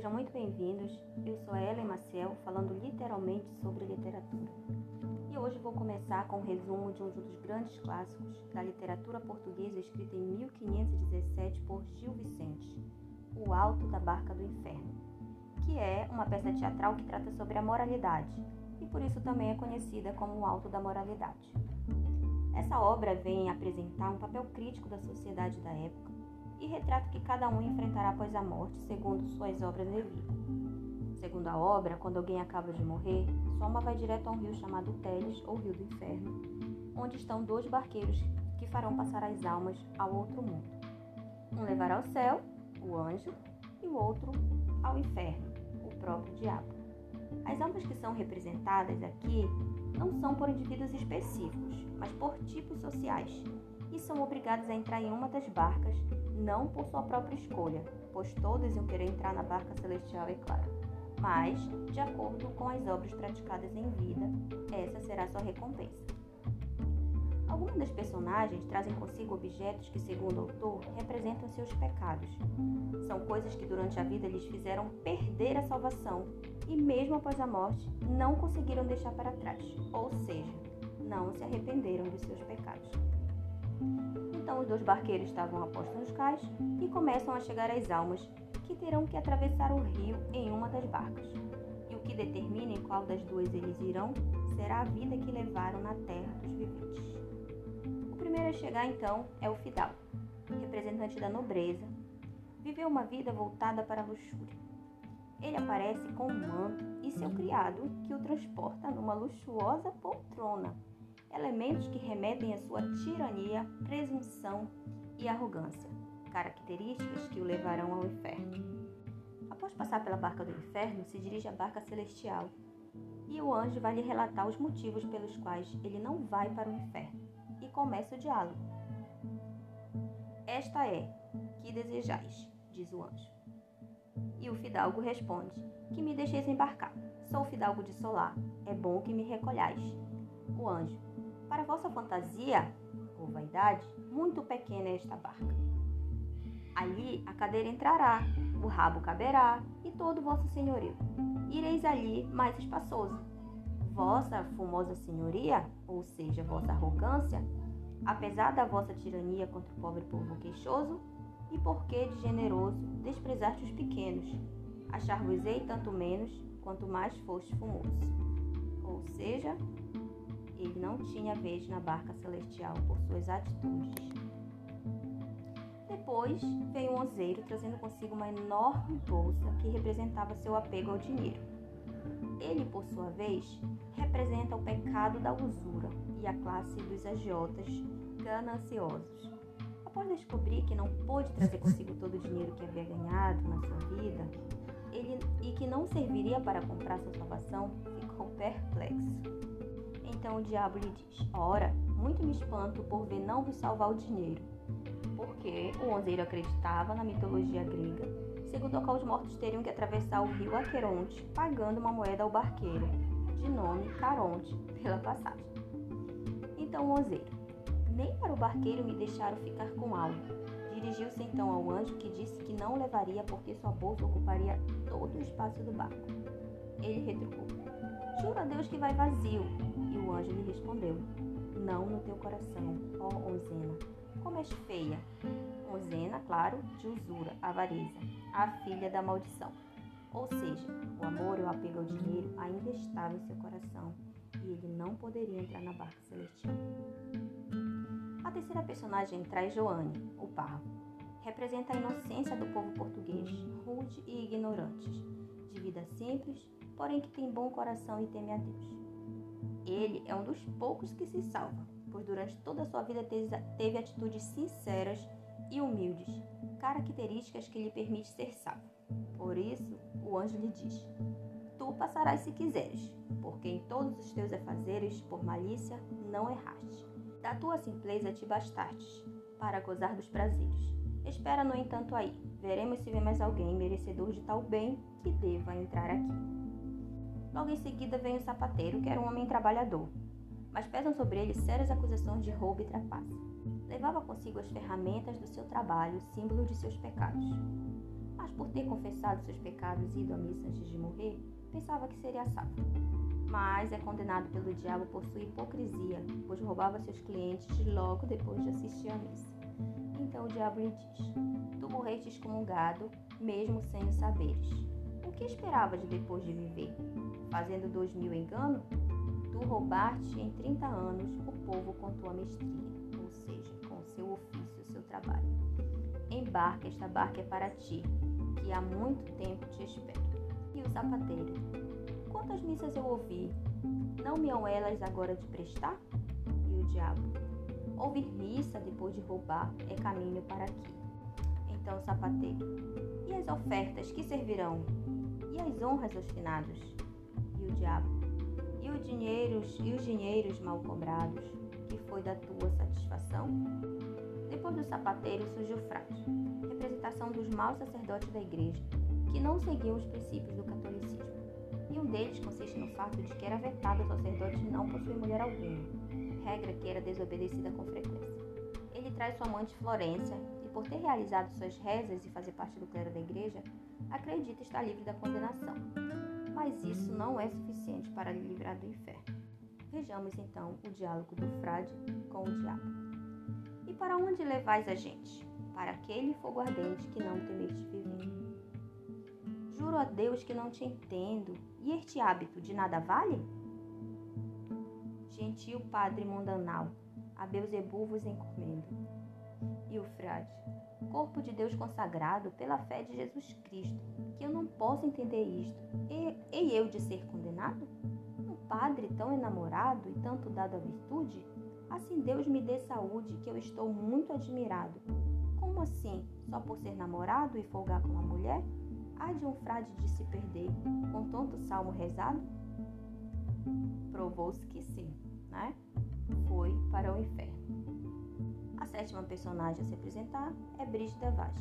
Sejam muito bem-vindos. Eu sou a Ellen Maciel, falando literalmente sobre literatura. E hoje vou começar com um resumo de um dos grandes clássicos da literatura portuguesa escrita em 1517 por Gil Vicente, O Alto da Barca do Inferno, que é uma peça teatral que trata sobre a moralidade e por isso também é conhecida como O Alto da Moralidade. Essa obra vem apresentar um papel crítico da sociedade da época e retrata o que cada um enfrentará após a morte, segundo suas obras de vida. Segundo a obra, quando alguém acaba de morrer, alma vai direto a um rio chamado Teles, ou Rio do Inferno, onde estão dois barqueiros que farão passar as almas ao outro mundo. Um levará ao céu, o anjo, e o outro ao inferno, o próprio diabo. As almas que são representadas aqui não são por indivíduos específicos, mas por tipos sociais, são obrigados a entrar em uma das barcas não por sua própria escolha, pois todos iam querer entrar na barca celestial, é claro, mas de acordo com as obras praticadas em vida, essa será sua recompensa. Algumas das personagens trazem consigo objetos que, segundo o autor, representam seus pecados. São coisas que durante a vida lhes fizeram perder a salvação e, mesmo após a morte, não conseguiram deixar para trás, ou seja, não se arrependeram de seus pecados. Então os dois barqueiros estavam apostos nos cais e começam a chegar as almas que terão que atravessar o rio em uma das barcas. E o que determina em qual das duas eles irão será a vida que levaram na terra dos viventes. O primeiro a chegar então é o Fidal, representante da nobreza. Viveu uma vida voltada para a luxúria. Ele aparece com um manto e seu criado que o transporta numa luxuosa poltrona elementos que remetem à sua tirania, presunção e arrogância, características que o levarão ao inferno. Após passar pela barca do inferno, se dirige à barca celestial, e o anjo vai lhe relatar os motivos pelos quais ele não vai para o inferno, e começa o diálogo. Esta é, que desejais, diz o anjo. E o fidalgo responde: Que me deixeis embarcar. Sou fidalgo de Solar, é bom que me recolhais. O anjo: para vossa fantasia ou vaidade, muito pequena é esta barca. Ali a cadeira entrará, o rabo caberá e todo vosso senhorio. Ireis ali mais espaçoso. Vossa fumosa senhoria, ou seja, vossa arrogância, apesar da vossa tirania contra o pobre povo queixoso, e porque de generoso desprezaste os pequenos, achar-vos-ei tanto menos quanto mais foste fumoso. Ou seja, ele não tinha vez na barca celestial por suas atitudes. Depois veio um ozeiro trazendo consigo uma enorme bolsa que representava seu apego ao dinheiro. Ele, por sua vez, representa o pecado da usura e a classe dos agiotas gananciosos. Após descobrir que não pôde trazer consigo todo o dinheiro que havia ganhado na sua vida ele, e que não serviria para comprar sua salvação, ficou perplexo. Então o diabo lhe diz: Ora, muito me espanto por ver não vos salvar o dinheiro. Porque o onzeiro acreditava na mitologia grega, segundo a qual os mortos teriam que atravessar o rio Aqueronte, pagando uma moeda ao barqueiro, de nome Caronte, pela passagem. Então o onzeiro: Nem para o barqueiro me deixaram ficar com algo. Dirigiu-se então ao anjo que disse que não levaria porque sua bolsa ocuparia todo o espaço do barco. Ele retrucou: Jura a Deus que vai vazio o anjo lhe respondeu: Não no teu coração, ó Ozena. Como és feia. Ozena, claro, de usura, avareza, a filha da maldição. Ou seja, o amor e o apego ao dinheiro ainda estavam em seu coração e ele não poderia entrar na barca celestial. A terceira personagem é Joane, o parvo. Representa a inocência do povo português, rude e ignorantes, de vida simples, porém que tem bom coração e teme a Deus. Ele é um dos poucos que se salva, pois durante toda a sua vida teve atitudes sinceras e humildes, características que lhe permitem ser salvo. Por isso, o anjo lhe diz: Tu passarás se quiseres, porque em todos os teus afazeres, por malícia, não erraste. Da tua simpleza te bastastes, para gozar dos prazeres. Espera, no entanto, aí. Veremos se vê mais alguém merecedor de tal bem que deva entrar aqui. Logo em seguida vem o sapateiro, que era um homem trabalhador, mas pesam sobre ele sérias acusações de roubo e trapaça. Levava consigo as ferramentas do seu trabalho, símbolo de seus pecados. Mas por ter confessado seus pecados e ido à missa antes de morrer, pensava que seria salvo. Mas é condenado pelo diabo por sua hipocrisia, pois roubava seus clientes logo depois de assistir à missa. Então o diabo lhe diz: Tu morreste excomungado, mesmo sem o saberes. O que esperavas depois de viver? Fazendo dois mil enganos? Tu roubaste em 30 anos o povo com tua mestria, ou seja, com seu ofício, seu trabalho. Embarca, esta barca é para ti, que há muito tempo te espero. E o sapateiro: Quantas missas eu ouvi? Não me hão elas agora de prestar? E o diabo: Ouvir missa depois de roubar é caminho para aqui. Então sapateiro: E as ofertas que servirão? As honras aos finados? E o diabo: E os dinheiros e os dinheiros mal cobrados, que foi da tua satisfação? Depois do sapateiro surge o frade, representação dos maus sacerdotes da igreja, que não seguiam os princípios do catolicismo. E um deles consiste no fato de que era vetado o sacerdote não possuir mulher alguma, regra que era desobedecida com frequência. Ele traz sua amante Florência e, por ter realizado suas rezas e fazer parte do clero da igreja, acredita estar livre da condenação. Mas isso não é suficiente para lhe livrar do inferno. Vejamos então o diálogo do frade com o diabo. E para onde levais a gente? Para aquele fogo ardente que não temeste viver. Juro a Deus que não te entendo. E este hábito de nada vale? Gentil padre mundanal, a Beuzebu vos encomendo. E o frade, corpo de Deus consagrado pela fé de Jesus Cristo, que eu não posso entender isto. E, e eu de ser condenado? Um padre tão enamorado e tanto dado à virtude? Assim Deus me dê saúde, que eu estou muito admirado. Como assim? Só por ser namorado e folgar com uma mulher? Há de um frade de se perder com tanto salmo rezado? Provou-se que sim, né? Foi para o inferno. A sétima personagem a se apresentar é Brígida Vaz,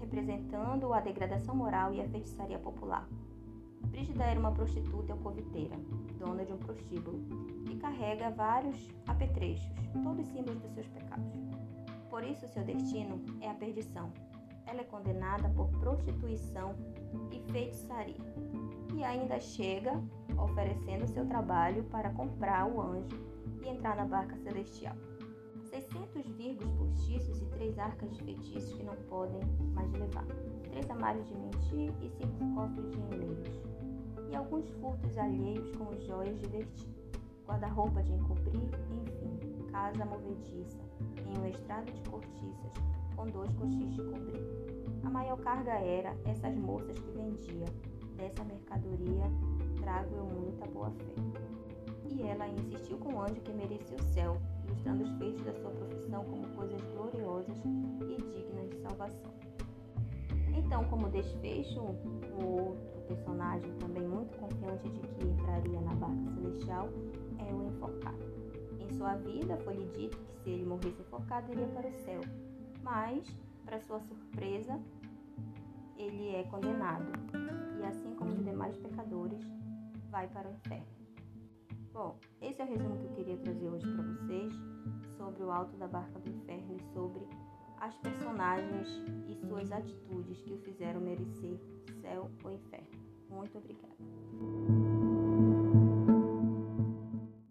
representando a degradação moral e a feitiçaria popular. Brígida era uma prostituta alcoviteira, dona de um prostíbulo, que carrega vários apetrechos, todos símbolos dos seus pecados. Por isso, seu destino é a perdição. Ela é condenada por prostituição e feitiçaria. E ainda chega oferecendo seu trabalho para comprar o anjo e entrar na barca celestial. 600 virgos postiços e três arcas de feitiços que não podem mais levar, três armários de mentir e cinco cofres de enleiros e alguns furtos alheios como joias de vertir, guarda-roupa de encobrir, enfim, casa movediça, em um estrado de cortiças, com dois coxis de cobrir. A maior carga era essas moças que vendia, dessa mercadoria trago eu muita boa fé. E ela insistiu com o anjo que merecia o céu, ilustrando os feitos da sua profissão como coisas gloriosas e dignas de salvação. Então, como desfecho, o outro personagem também muito confiante de que entraria na barca celestial é o enforcado. Em sua vida foi-lhe dito que se ele morresse enforcado iria para o céu, mas, para sua surpresa, ele é condenado e, assim como os demais pecadores, vai para o inferno. Bom, esse é o resumo que eu queria trazer hoje para vocês sobre o alto da barca do inferno e sobre as personagens e suas atitudes que o fizeram merecer céu ou inferno. Muito obrigada.